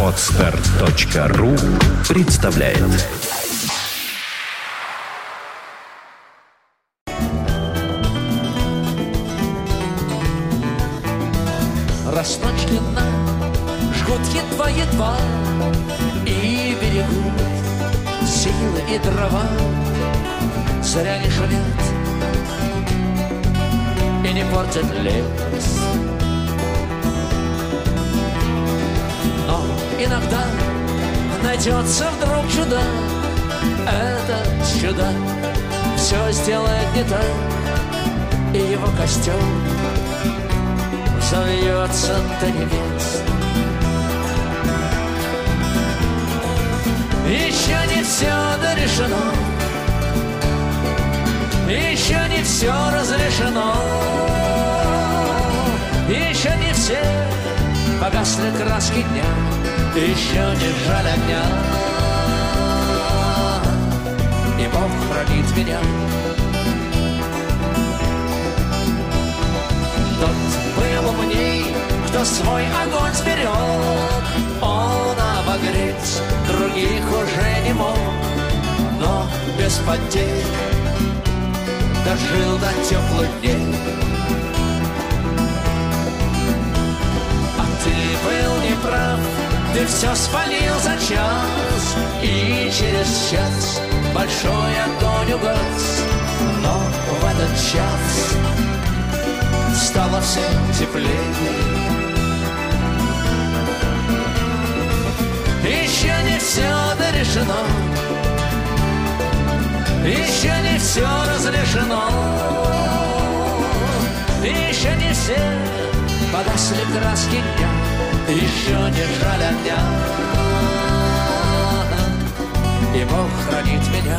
Отстар.ру представляет. Расточь длина, жгут едва-едва И берегут силы и дрова. Зря не шалят и не портят лес найдется вдруг чудо. Этот чудак все сделает не так. И его костюм взовьется до небес Еще не все дорешено. Еще не все разрешено. Еще не все погасли краски дня Еще не жаль огня. И Бог хранит меня. Тот был умней, кто свой огонь сберег Он обогреть других уже не мог. Но без потерь дожил до теплых дней. А ты был неправ, ты все спалил за час И через час. Большой огонь угас Но в этот час стало все теплее. Еще не все дорешено, еще не все разрешено, еще не все погасли краски дня, еще не жаль огня. И Бог хранит меня.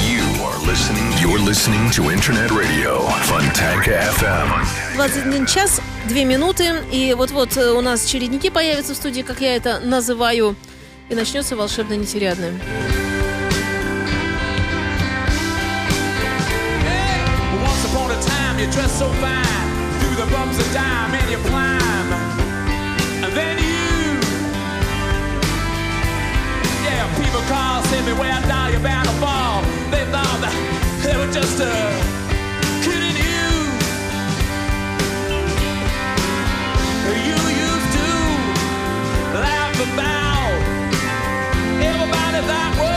You are listening You're listening to Internet Radio Fontanka FM 21 час, 2 минуты. И вот-вот э, у нас чередники появятся в студии, как я это называю. И начнется волшебно нетерядное. Hey, once upon a time, you dressed so fine, through the bumps of dime, and you climb. And then you, yeah, people call, say me where down you're bound to fall. They thought that they were just uh, kidding you. You used to laugh about everybody that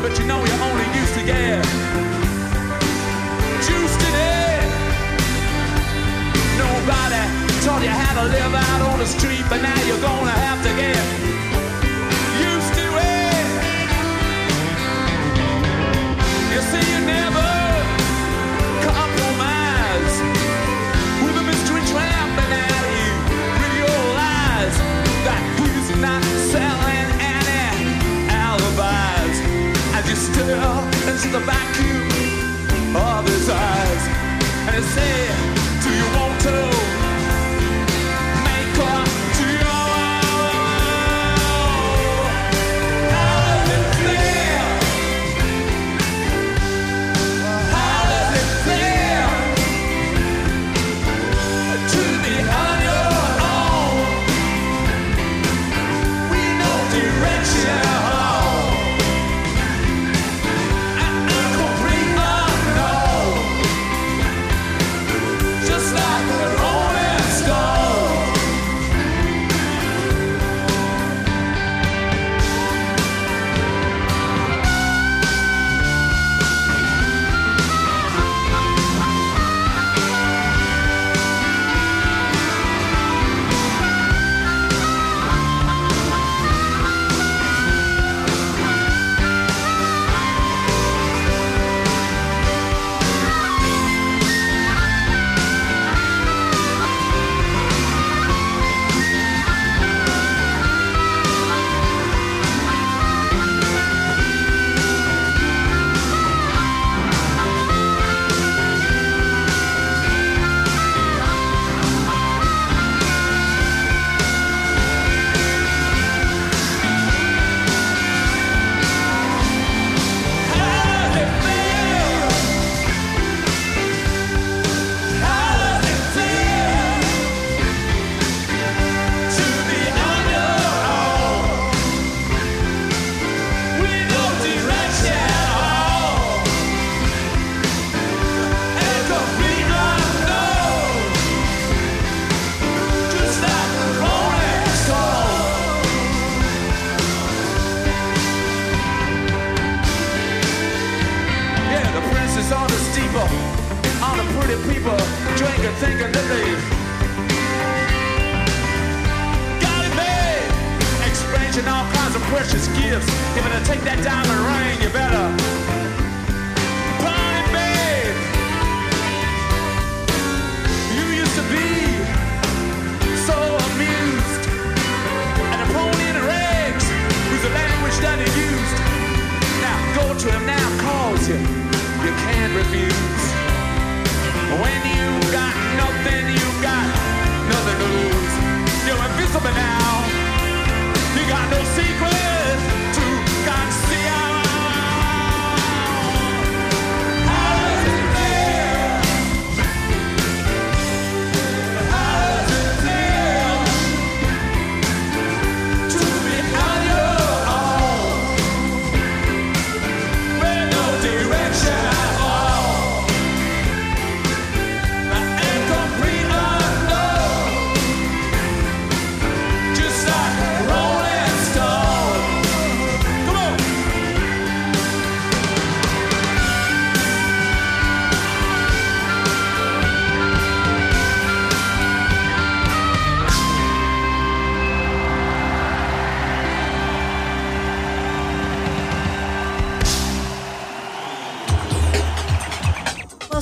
Miss but you know you only used to get juiced today. Nobody taught you how to live out on the street, but now you're gonna have to get You into the vacuum of his eyes. And say, Do you want to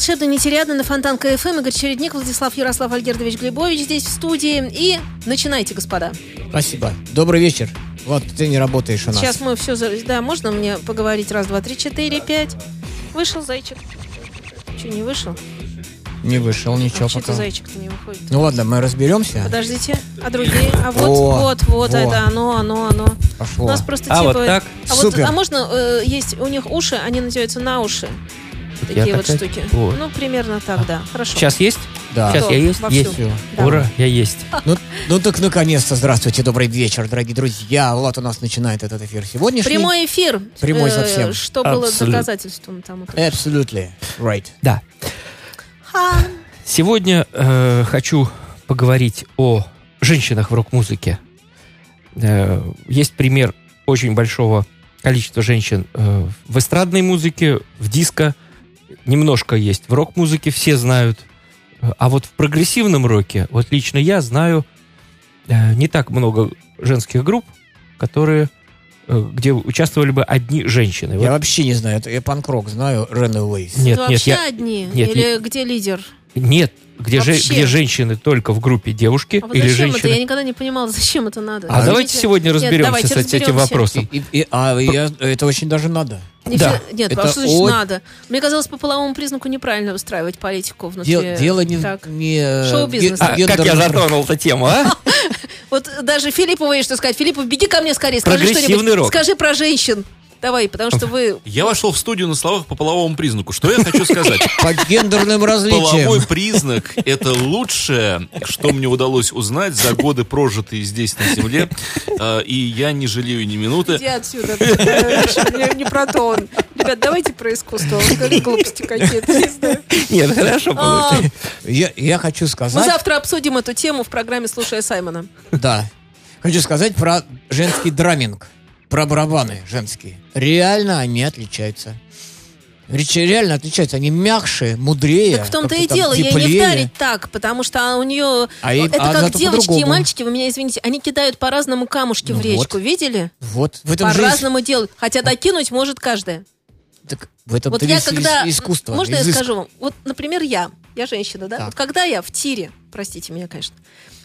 Волшебно нетерядно на Фонтан КФМ. Игорь Чередник, Владислав Ярослав Альгердович Глебович здесь в студии. И начинайте, господа. Спасибо. Добрый вечер. Вот ты не работаешь у нас. Сейчас мы все... за- Да, можно мне поговорить? Раз, два, три, четыре, пять. Вышел зайчик. Че, не вышел? Не вышел ничего а пока. зайчик-то не выходит? Ну ладно, мы разберемся. Подождите, а другие? А вот, О, вот, вот, во. это оно, оно, оно. Пошло. У нас просто А, типа... вот так? А, вот, Супер. а можно, э, есть у них уши, они называются на уши. Я Такие вот такая- штуки. О. Ну, примерно так, да. Хорошо. Сейчас есть? Да. Сейчас Кто? я есть? Вовсю. Есть. Всё. Да. Ура, я есть. Ну, ну так наконец-то, здравствуйте, добрый вечер, дорогие друзья. Вот у нас начинает этот эфир сегодняшний. Прямой эфир. Прямой Э, совсем. Что было Абсолютно. доказательством тому. Absolutely right. Да. Ха. Сегодня э, хочу поговорить о женщинах в рок-музыке. Э, есть пример очень большого количества женщин э, в эстрадной музыке, в диско. Немножко есть в рок-музыке, все знают. А вот в прогрессивном роке, вот лично я знаю э, не так много женских групп, которые э, где участвовали бы одни женщины. Я Вот- вообще не знаю, это я панк-рок знаю, Runaways. Нет, Это нет, вообще я- одни? нет, Или где лидер? Нет, где, же- где женщины только в группе девушки А вот или зачем женщины. это? Я никогда не понимала, зачем это надо. А давайте Извините. сегодня Нет, разберемся давайте с этим вопросом. И- и- а я- это очень даже надо. Не Да. все- Нет, Это а что значит о- надо? Мне казалось, по половому признаку неправильно выстраивать политику внутри. Дел- дело не, Так. не э, Шоу-бизнес. А, как я затронул эту тему, а? Вот даже Филиппу есть что сказать. Филиппов, беги ко мне скорее, скажи Прогрессивный что-нибудь. рок. Скажи про женщин. Давай, потому что вы... Я вошел в студию на словах по половому признаку. Что я хочу сказать? По гендерным различиям. Половой признак – это лучшее, что мне удалось узнать за годы, прожитые здесь, на Земле. Э, И я не жалею ни минуты. Иди отсюда. Не не про то он. Ребят, давайте про искусство. Глупости какие-то. Нет, хорошо А, получилось. Я, хочу Мы сказать... завтра обсудим эту тему в программе «Слушая Саймона». Да. Хочу сказать про женский драминг. Про барабаны женские. Реально они отличаются. Речь реально отличаются. Они мягче, мудрее. Так в том-то и дело, ей не теплее. вдарить так, потому что у нее... А ей- это а как девочки и мальчики, вы меня извините, они кидают по-разному камушки Ну в речку, вот. видели? Вот. По-разному делают. Хотя докинуть может каждая. так в этом Вот я когда... ис- искусство. Можно я изыск. скажу вам? Вот, например, я. Я женщина, да? Так. Вот когда я в тире, простите меня, конечно,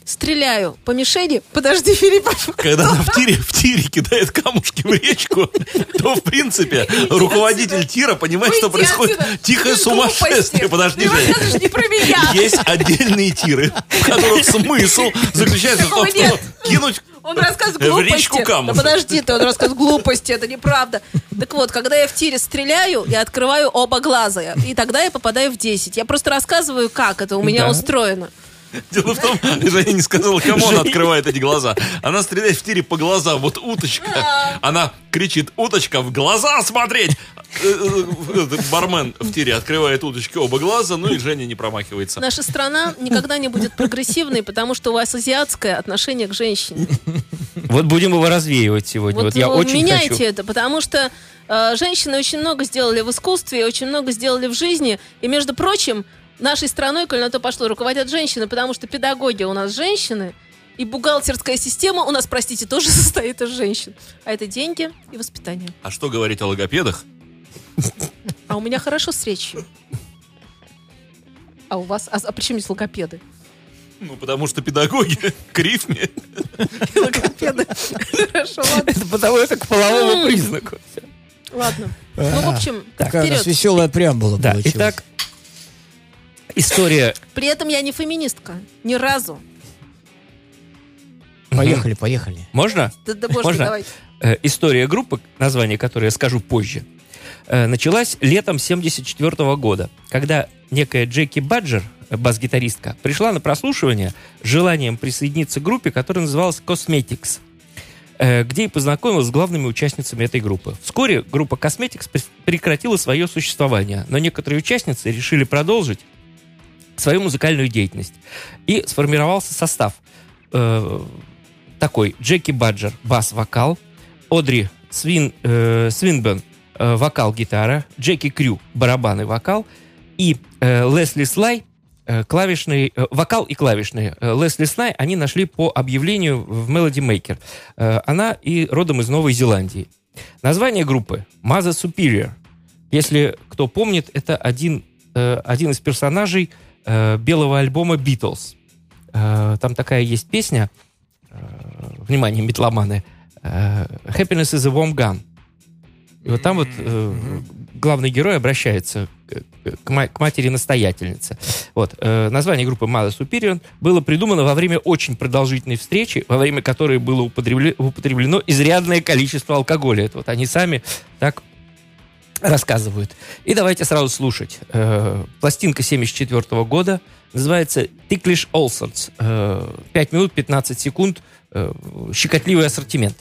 стреляю по мишени... Подожди, Филиппов. Когда она в тире, в тире кидает камушки в речку, то, в принципе, руководитель тира понимает, что происходит тихое сумасшествие. Подожди, меня. Есть отдельные тиры, в которых смысл заключается в том, что кинуть Он рассказывает В глупости. речку камушек. Да подожди ты, он рассказывает глупости, это неправда. Так вот, когда я в тире стреляю, я открываю оба глаза, и тогда я попадаю в 10. Я просто рассказываю, как это у меня Да. устроено. Дело в том, Женя не сказала, кому она открывает эти глаза. Она стреляет в тире по глазам. Вот уточка. Она кричит, уточка, в глаза смотреть! Э, э, Бармен в тире открывает уточке оба глаза, ну и Женя не промахивается. Наша страна никогда не будет прогрессивной, потому что у вас азиатское отношение к женщине. Вот будем его развеивать сегодня. Вот, я вы очень меняйте хочу. это, потому что э, женщины очень много сделали в искусстве, очень много сделали в жизни. И, между прочим, нашей страной, коль на то пошло, руководят женщины, потому что педагоги у нас женщины, и бухгалтерская система у нас, простите, тоже состоит из женщин. А это деньги и воспитание. А что говорить о логопедах? А у меня хорошо с речью. А у вас? А, а при чем здесь логопеды? Ну, потому что педагоги к рифме. Логопеды. Хорошо, ладно. Это потому это к половому признаку. Ладно. Ну, в общем, Такая у нас веселая преамбула Да, получилась. итак, история... При этом я не феминистка. Ни разу. Поехали, поехали. Можно? Да, Можно? Э, история группы, название которой я скажу позже, э, началась летом 74 года, когда некая Джеки Баджер, э, бас-гитаристка, пришла на прослушивание с желанием присоединиться к группе, которая называлась Cosmetics, э, где и познакомилась с главными участницами этой группы. Вскоре группа Cosmetics прекратила свое существование, но некоторые участницы решили продолжить свою музыкальную деятельность. И сформировался состав э, такой. Джеки Баджер, бас-вокал, Одри Свин, э, Свинберн, э, вокал-гитара, Джеки Крю, барабаны, вокал, и э, Лесли Слай, э, клавишный, э, вокал и клавишные. Э, Лесли Слай они нашли по объявлению в Melody Maker. Она и родом из Новой Зеландии. Название группы Mother Superior. Если кто помнит, это один, один из персонажей э, белого альбома Beatles. Э, там такая есть песня, э, внимание, метломаны, э, Happiness is a warm gun. И вот там вот э, главный герой обращается к, к ма- к матери-настоятельнице. Вот. э, название группы Mother Superior было придумано во время очень продолжительной встречи, во время которой было употребле- употреблено изрядное количество алкоголя. Это вот они сами так рассказывают. И давайте сразу слушать. Э, пластинка 74 года называется Ticklish All Sorts. Э, 5 минут 15 секунд. Э, щекотливый ассортимент.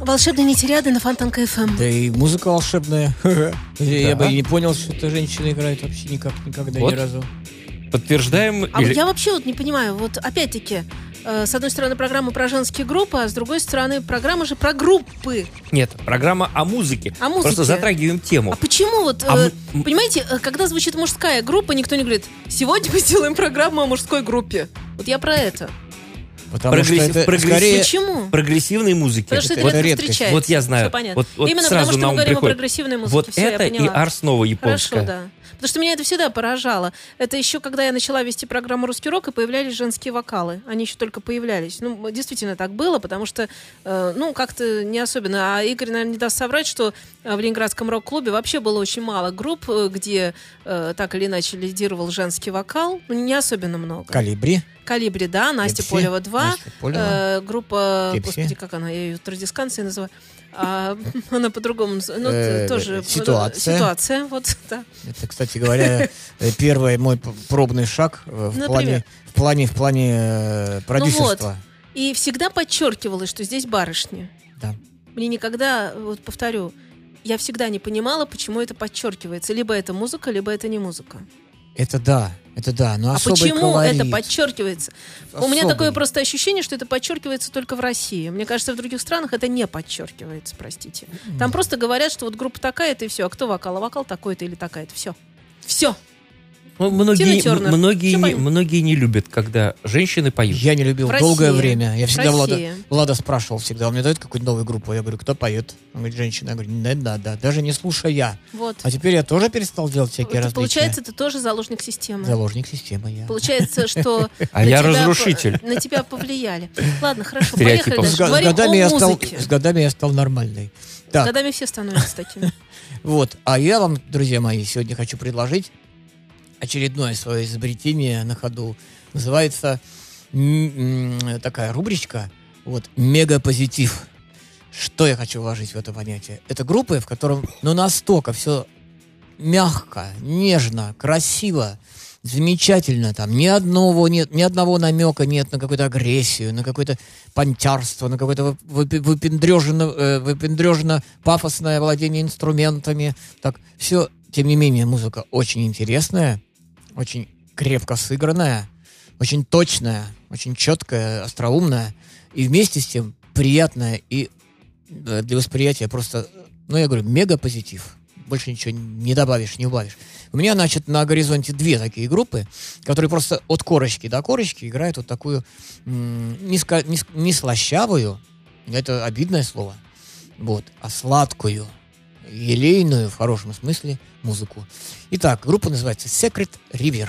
Волшебной нити Ариадны на Фонтанка FM. Да и музыка волшебная. Я бы и не понял, что это женщина играет вообще никак, никогда, Вот. ни разу. Подтверждаем А или- я вообще вот не понимаю, вот опять-таки, э, с одной стороны программа про женские группы, а с другой стороны программа же про группы. Нет, программа о музыке. О музыке. Просто затрагиваем тему. А почему вот, А э, м- понимаете, э, когда звучит мужская группа, никто не говорит, сегодня мы сделаем программу о мужской группе. Вот я про это. Потому Прогресс- что это прогресс- скорее... Почему? прогрессивной музыки. Потому что это, это редко редкость. встречается. Вот я знаю. Вот- вот Именно сразу потому, что мы говорим приходит. о прогрессивной музыке. Вот Всё, я это и. Арснова японская. Хорошо, да. Потому что меня это всегда поражало. Это еще когда я начала вести программу «Русский рок», и появлялись женские вокалы. Они еще только появлялись. Ну, действительно так было, потому что, э, ну, как-то не особенно. А Игорь, наверное, не даст соврать, что э, в Ленинградском рок-клубе вообще было очень мало групп, э, где э, так или иначе лидировал женский вокал. Ну, не особенно много. Калибри. «Калибри», да, «Настя Пепси, Полева 2», Настя Полева. э, группа, Пепси. господи, как она, я ее традисканцией называю. А, она по-другому, ну, Э, тоже... «Ситуация». Ситуация, вот, да. Это, кстати говоря, э, первый мой пробный шаг э, в Например? плане, в плане, в плане э, продюсерства. И всегда подчеркивалось, что здесь барышни. Да. Мне никогда, вот повторю, я всегда не понимала, почему это подчеркивается. Либо это музыка, либо это не музыка. Это да, это да, но а особый почему колорит. это подчеркивается? У меня Особый. такое просто ощущение, что это подчеркивается только в России. Мне кажется, в других странах это не подчеркивается, простите. Там просто говорят, что вот группа такая-то и все. А кто вокал? А вокал такой-то или такая-то. Все. Все. Ну, Многие, Тернер. многие, не, многие не любят, когда женщины поют. Я не любил В долгое России. время. Я всегда Влада. Влада спрашивал всегда. Он мне дает какую-то новую группу. Я говорю, кто поет? Он говорит, женщина. Я говорю, не надо, даже не слушая. Вот. А теперь я тоже перестал делать всякие Это различия. получается, ты тоже заложник системы. Заложник системы я. Получается, что А на я тебя разрушитель. на тебя повлияли. Ладно, хорошо, поехали С, дальше. га- с Говорим годами о я стал, музыке. с годами я стал нормальный. Так, Годами все становятся такими. вот. А я вам, друзья мои, сегодня хочу предложить очередное свое изобретение на ходу. Называется такая рубричка, вот, мегапозитив. Что я хочу вложить в это понятие? Это группы, в котором, ну, настолько все мягко, нежно, красиво, замечательно. Там ни одного нет, ни одного намека нет на какую-то агрессию, на какое-то понтярство, на какое-то выпендрежено, выпендрежено пафосное владение инструментами. Так, все, тем не менее, музыка очень интересная, очень крепко сыгранная, очень точная, очень четкая, остроумная и вместе с тем приятная и э, для восприятия просто, ну я говорю, мега позитив. Больше ничего не добавишь, не убавишь. У меня, значит, на горизонте две такие группы, которые просто от корочки до корочки играют вот такую не слащавую, это обидное слово, вот, а сладкую, елейную, в хорошем смысле, музыку. Итак, группа называется Secret River.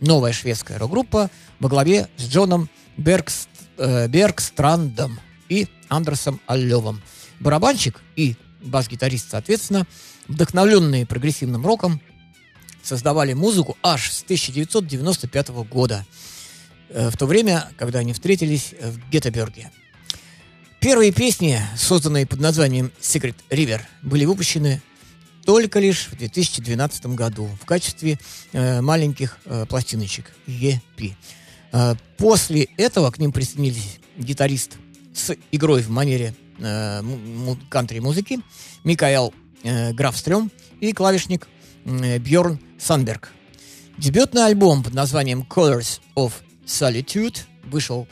Новая шведская рок-группа во главе с Джоном Бергст, э, Бергстрандом и Андерсом Аллевым. Барабанщик и бас-гитарист, соответственно, вдохновленные прогрессивным роком, создавали музыку аж с 1995 года, э, в то время, когда они встретились в Гетеберге. Первые песни, созданные под названием Secret River, были выпущены только лишь в 2012 году в качестве э, маленьких э, пластиночек EP. Э, после этого к ним присоединились гитарист с игрой в манере э, му- му- кантри-музыки Микаэл э, Графстрём и клавишник Бьорн Санберг. Дебютный альбом под названием Colors of Solitude вышел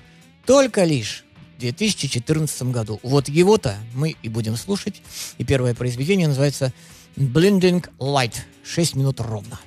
только лишь 2014 году. Вот его-то мы и будем слушать. И первое произведение называется Blinding Light. 6 минут ровно.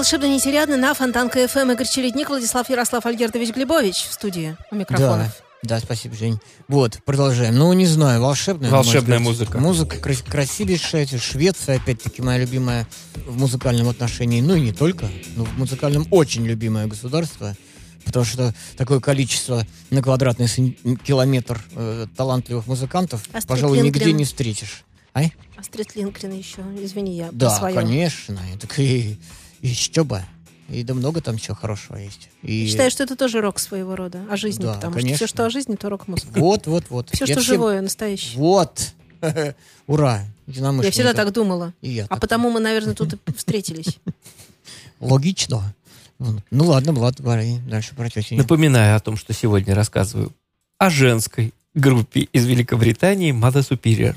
Волшебно нетерядно на Фонтанка ФМ. Игорь Чередник, Владислав Ярослав Альгердович Глебович в студии у микрофонов. Да, спасибо, Жень. Вот, продолжаем. Ну, не знаю, волшебная. Волшебная музыка. Музыка крас- красивейшая. Швеция, опять-таки, моя любимая в музыкальном отношении. Ну и не только, но в музыкальном очень любимое государство. Потому что такое количество на квадратный километр э, талантливых музыкантов, Астрид пожалуй, нигде Линдгрен. не встретишь. Ай? Астрид Линкрен еще, извини, я Да, по своем. конечно. Так и, еще бы. И да много там чего хорошего есть. И... Считаю, что это тоже рок своего рода, о жизни, Да, потому конечно. что все, что о жизни, то рок-музыка. Вот, вот, вот. Все, Я что всем- живое, настоящее. Вот. Ура. Я всегда так думала. И я А так потому мы, наверное, тут и встретились. Логично. Ну ладно, Влад, говори дальше про тетю. Напоминаю о том, что сегодня рассказываю о женской группе из Великобритании Mother Superior.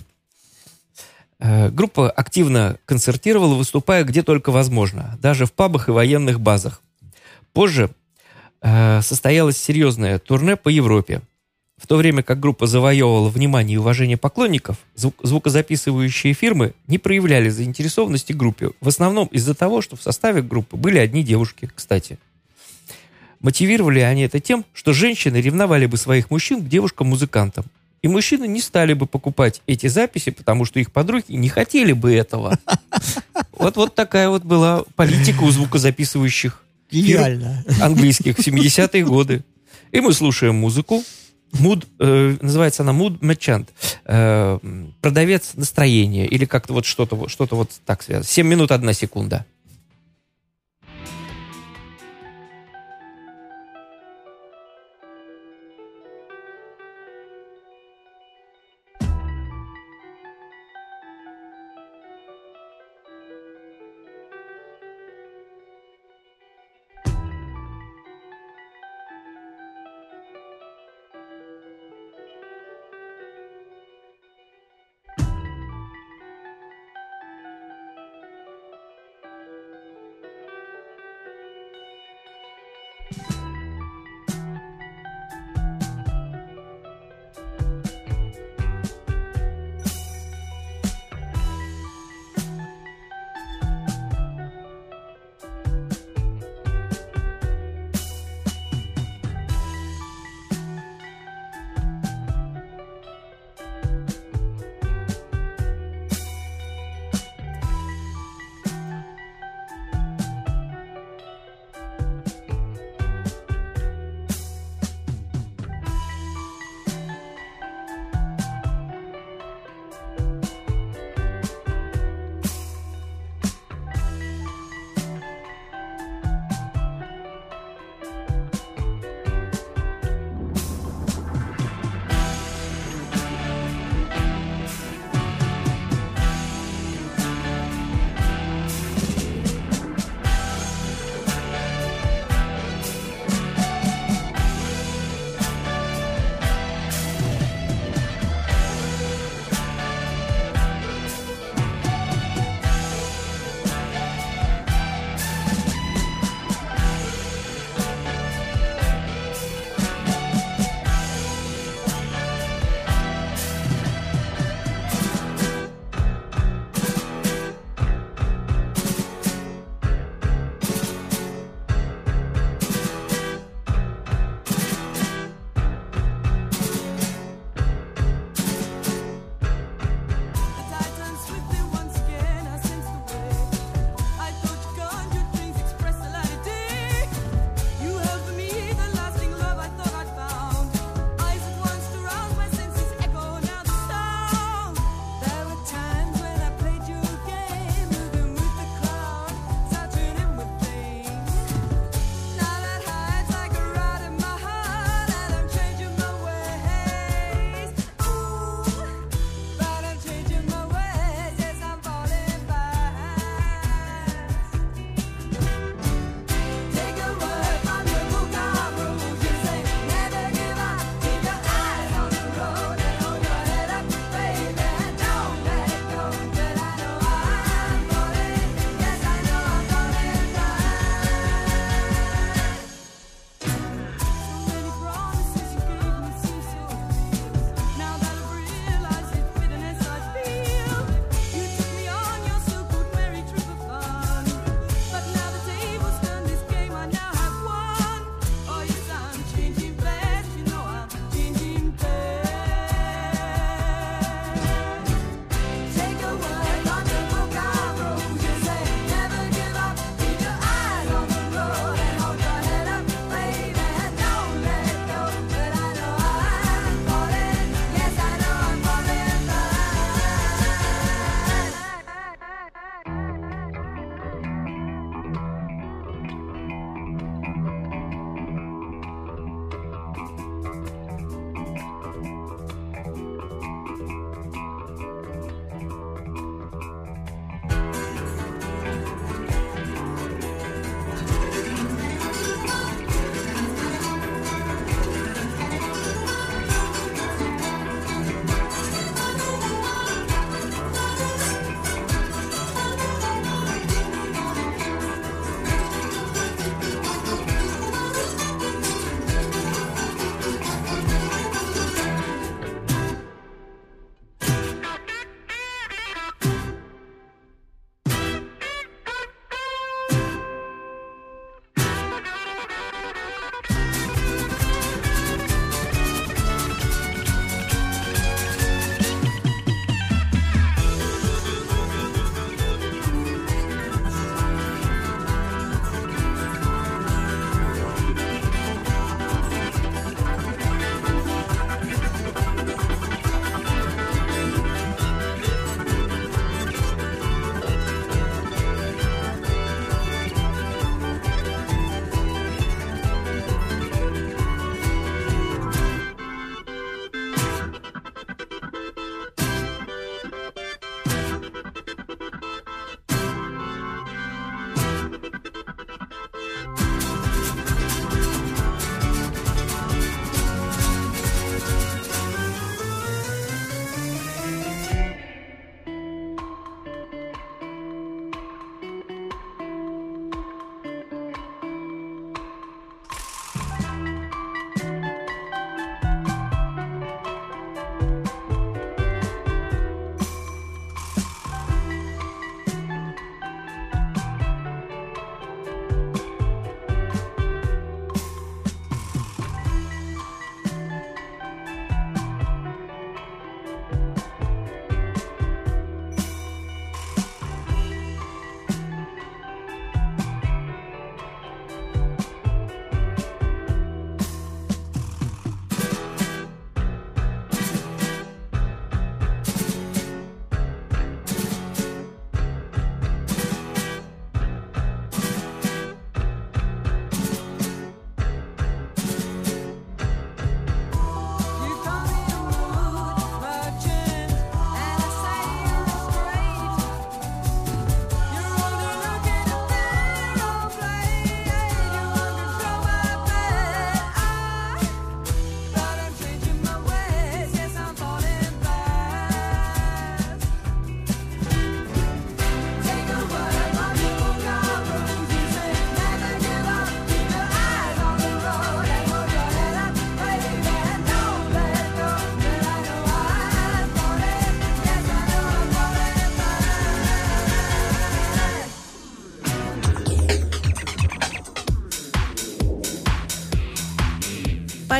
Э, Группа активно концертировала, выступая где только возможно, даже в пабах и военных базах. Позже э, состоялось серьезное турне по Европе. В то время как группа завоевывала внимание и уважение поклонников, звук- звукозаписывающие фирмы не проявляли заинтересованности группе. В основном из-за того, что в составе группы были одни девушки, кстати. Мотивировали они это тем, что женщины ревновали бы своих мужчин к девушкам-музыкантам. И мужчины не стали бы покупать эти записи, потому что их подруги не хотели бы этого. Вот, вот такая вот была политика у звукозаписывающих Гениально. английских в 70-е годы. И мы слушаем музыку. Mood, э, называется она Mood Merchant. Э, продавец настроения. Или как-то вот что-то что-то вот так связано. 7 минут, 1 секунда.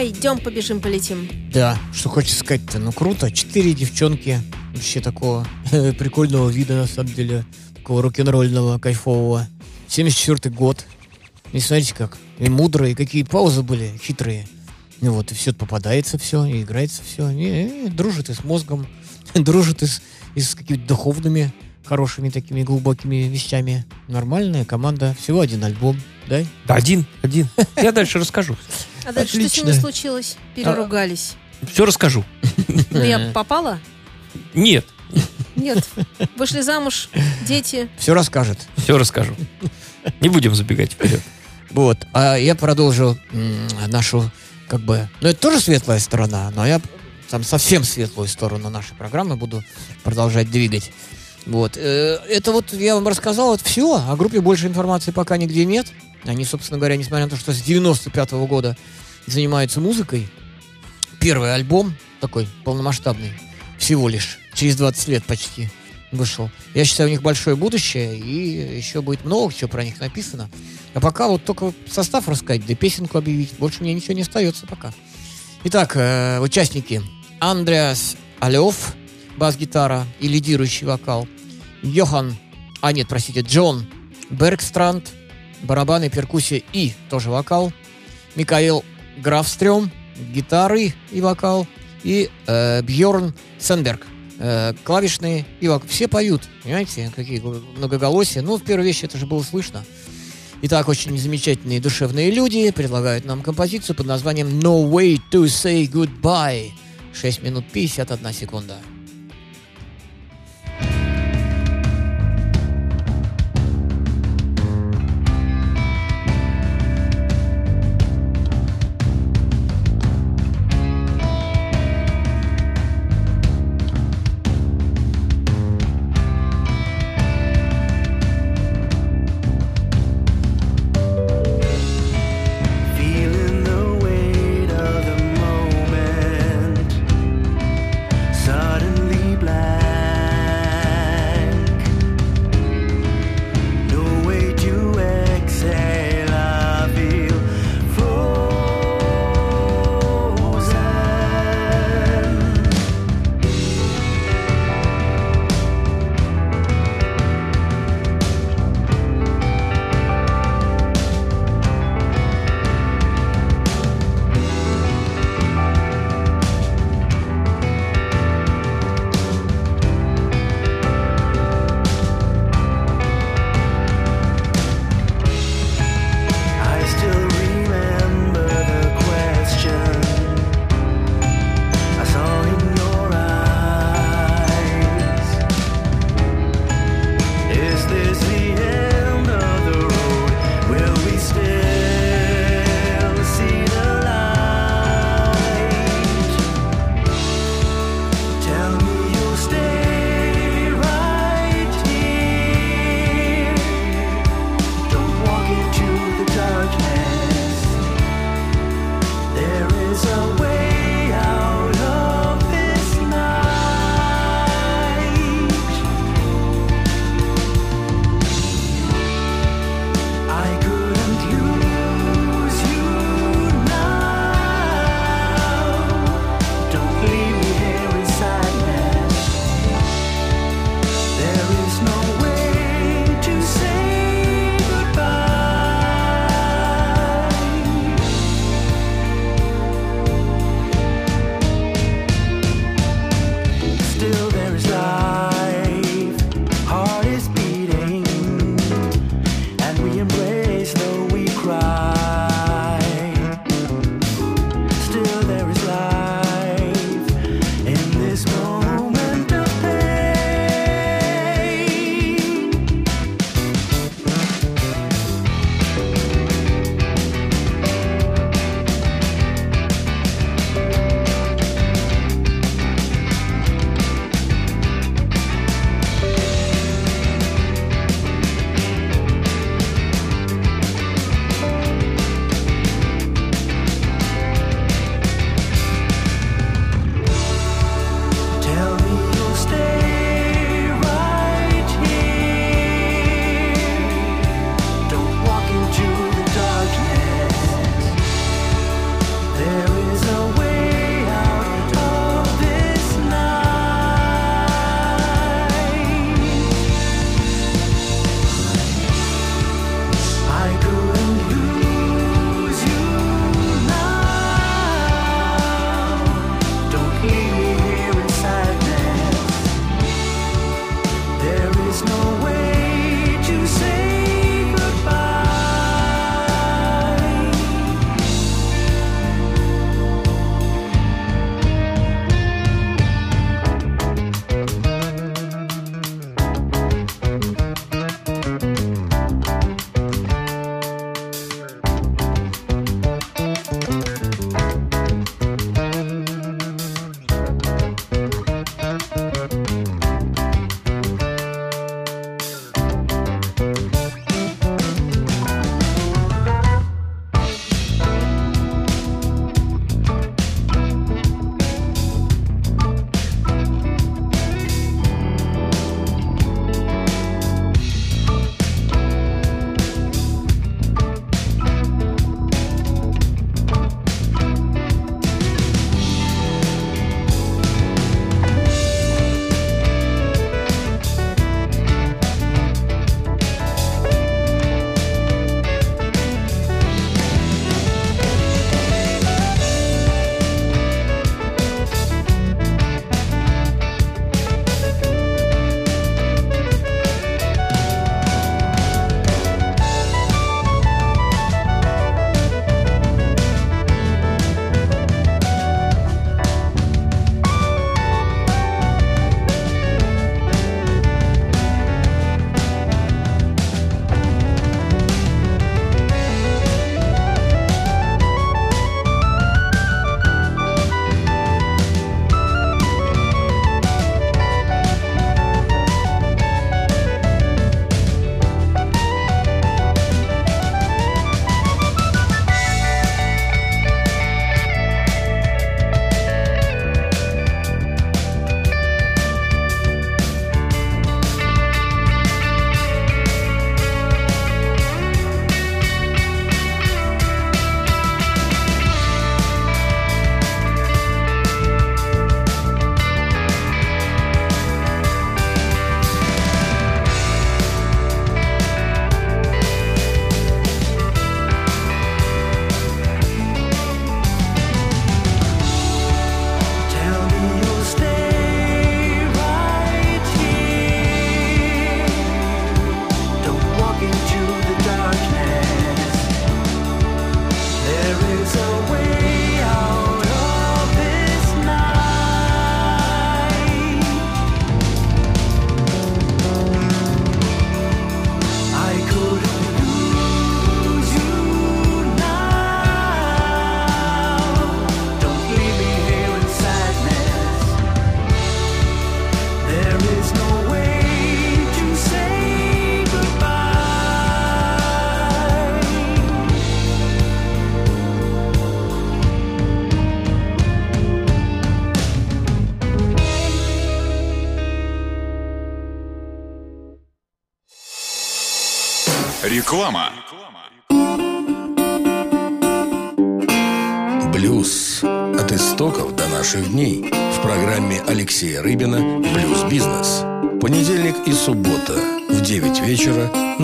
Пойдем, побежим, полетим. Да, что хочется сказать-то, ну круто. Четыре девчонки вообще такого прикольного вида, на самом деле. Такого рок-н-ролльного, кайфового. 74 год. И смотрите как. И мудрые, какие паузы были хитрые. Ну вот, и все попадается все, и играется все. И, и дружит и с мозгом, дружит и с, и с какими-то духовными, хорошими такими глубокими вещами. Нормальная команда. Всего один альбом, да? Да, один, один. Я дальше расскажу. А дальше что с ними случилось? Переругались. Все расскажу. Ну, я попала? Нет, Нет. Вышли замуж, дети. Все расскажет. все расскажу. Не будем забегать вперед. Вот. А я продолжу нашу, как бы... Ну, это тоже светлая сторона, но я там совсем светлую сторону нашей программы буду продолжать двигать. Вот. Э, Это вот я вам рассказал, вот все. О группе больше информации пока нигде нет. Они, собственно говоря, несмотря на то, что с 95 года занимаются музыкой, первый альбом такой полномасштабный, всего лишь, через 20 лет почти вышел. Я считаю, у них большое будущее, и еще будет много чего про них написано. А пока вот только состав рассказать, да песенку объявить. Больше мне ничего не остается пока. Итак, э, участники. Андреас Алев, бас-гитара и лидирующий вокал. Йохан, а нет, простите, Джон Бергстранд, барабаны, перкуссия и тоже вокал. Микаэл Графстрём, гитары и вокал. И э, Бьорн Сенберг, э, клавишные и вокал. Все поют, понимаете, какие многоголосия. Ну, в первой вещи это же было слышно. Итак, очень замечательные душевные люди предлагают нам композицию под названием No Way to Say Goodbye. 6 минут 51 секунда.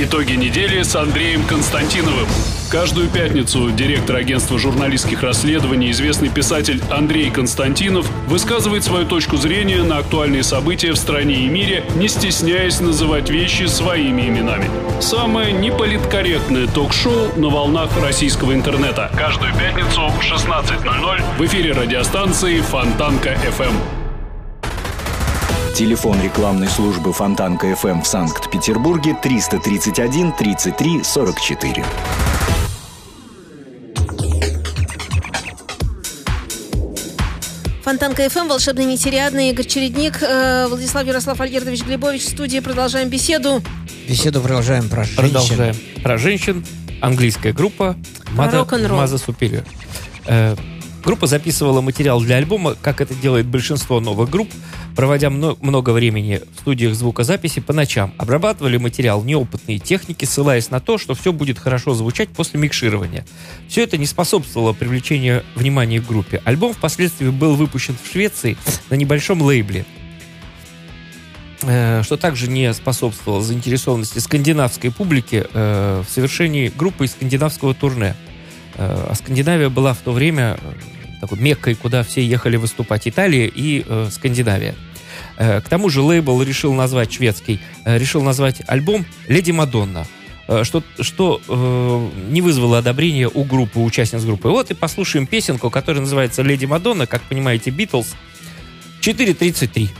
Итоги недели с Андреем Константиновым. Каждую пятницу директор агентства журналистских расследований, известный писатель Андрей Константинов высказывает свою точку зрения на актуальные события в стране и мире, не стесняясь называть вещи своими именами. Самое неполиткорректное ток-шоу на волнах российского интернета. Каждую пятницу в 16.00 в эфире радиостанции Фонтанка FM. Телефон рекламной службы Фонтанка FM в Санкт-Петербурге 331 33 44. Фонтанка ФМ, волшебный нетериадный, Игорь Чередник, э, Владислав Ярослав Альгердович Глебович в студии. Продолжаем беседу. Беседу продолжаем про женщин. Продолжаем. Про женщин. Английская группа. Mother Superior. Э, группа записывала материал для альбома, как это делает большинство новых групп, проводя мно- много времени в студиях звукозаписи по ночам. Обрабатывали материал неопытные техники, ссылаясь на то, что все будет хорошо звучать после микширования. Все это не способствовало привлечению внимания к группе. Альбом впоследствии был выпущен в Швеции на небольшом лейбле. Э, что также не способствовало заинтересованности скандинавской публики э, в совершении группы из скандинавского турне. Э, А Скандинавия была в то время такой меккой, куда все ехали выступать Италия и э, Скандинавия. Э, К тому же лейбл решил назвать шведский, э, решил назвать альбом «Леди Мадонна», э, что, что э, не вызвало одобрения у группы, участниц группы. Вот и послушаем песенку, которая называется «Леди Мадонна», как понимаете, Битлз, 4.33.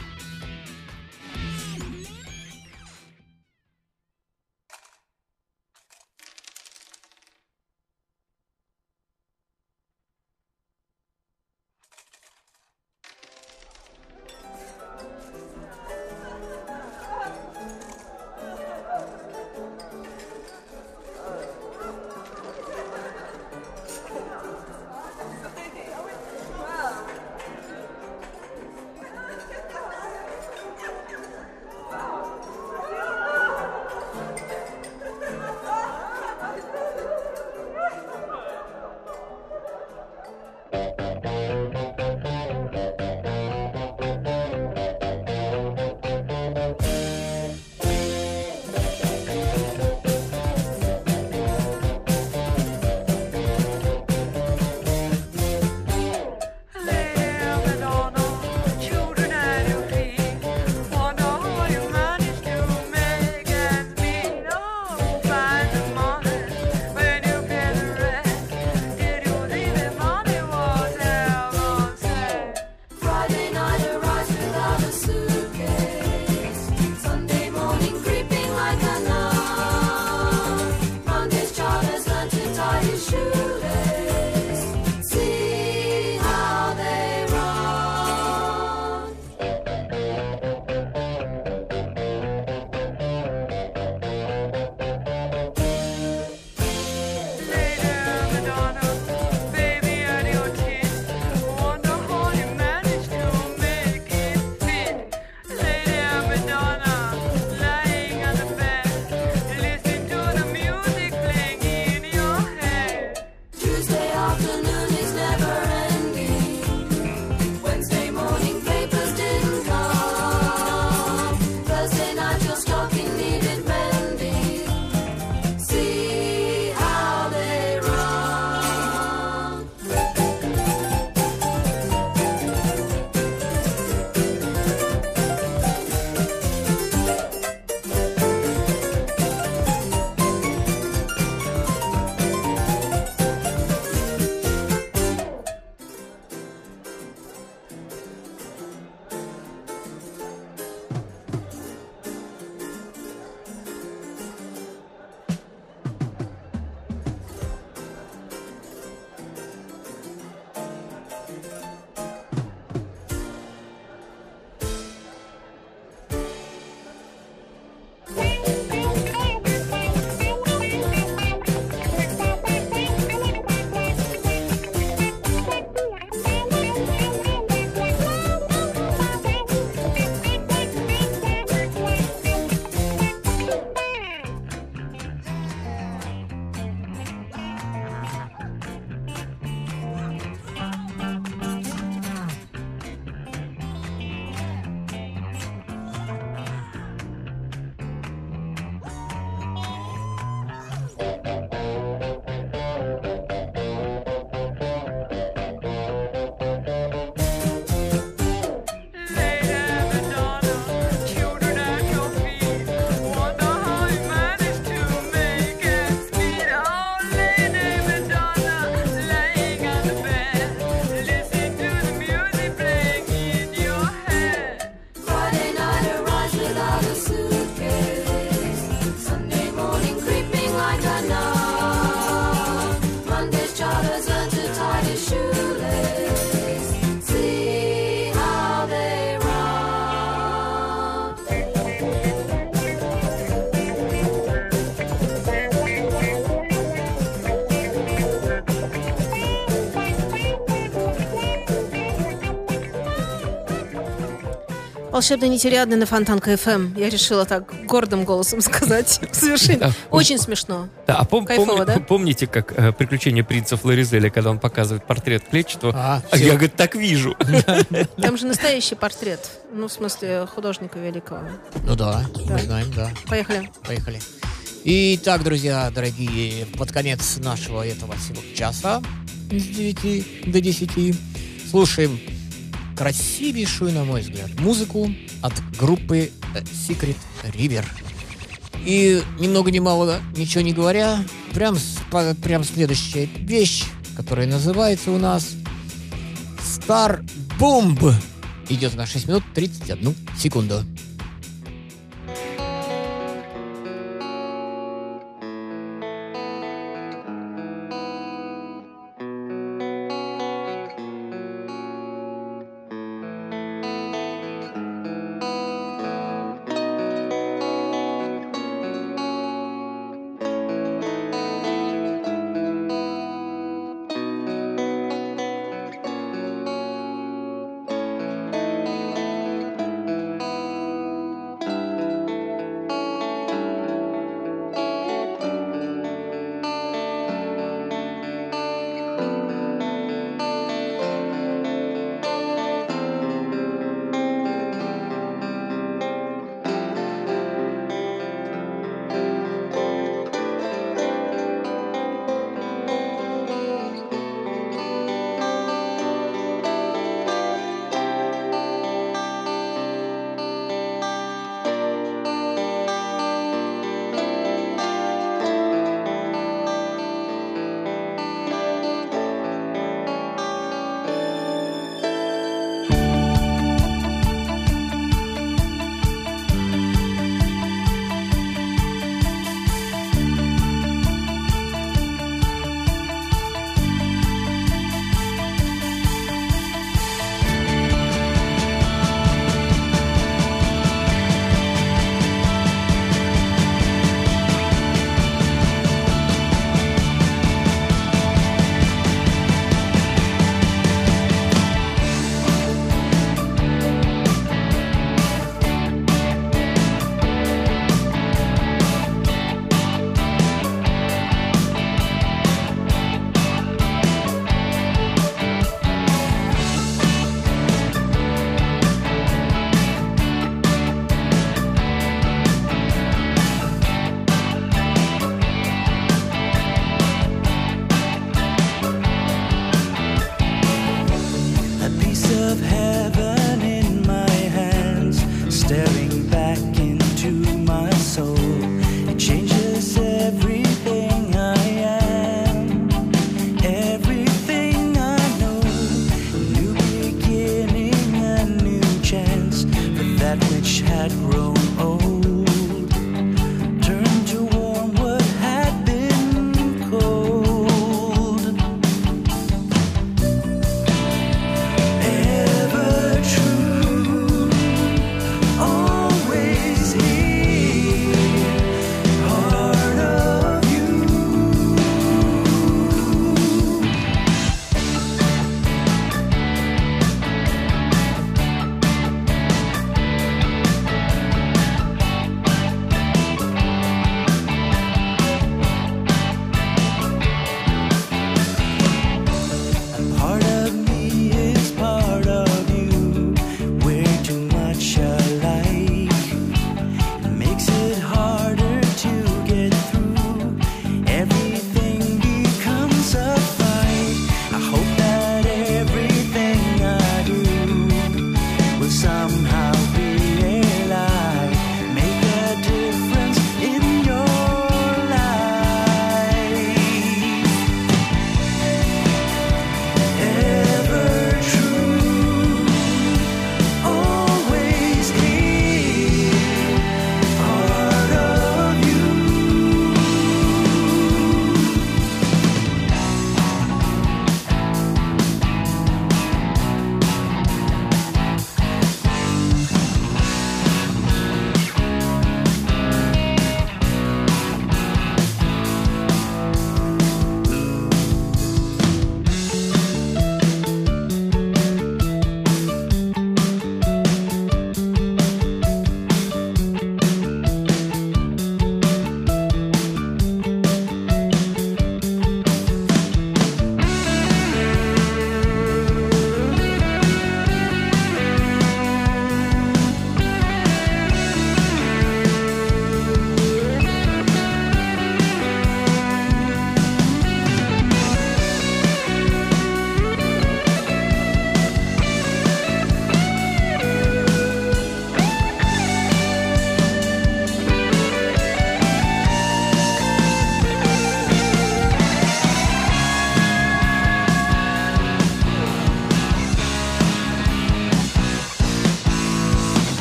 Волшебный нетериадный на Фонтанка ФМ. Я решила так гордым голосом сказать. Да. Очень смешно. Да, а пом- Кайфово, помни- да? помните, как э, приключения принца Флоризеля, когда он показывает портрет Клетчатого? А, А я, говорит, так вижу. Там же настоящий портрет. Ну, в смысле, художника великого. Ну да, Да. мы знаем, да. Поехали. Поехали. Итак, друзья, дорогие, под конец нашего этого всего часа с 9 до 10 слушаем красивейшую, на мой взгляд, музыку от группы э, Secret River. И ни много ни мало, ничего не говоря, прям, прям следующая вещь, которая называется у нас Star Bomb. Идет на 6 минут 31 секунду.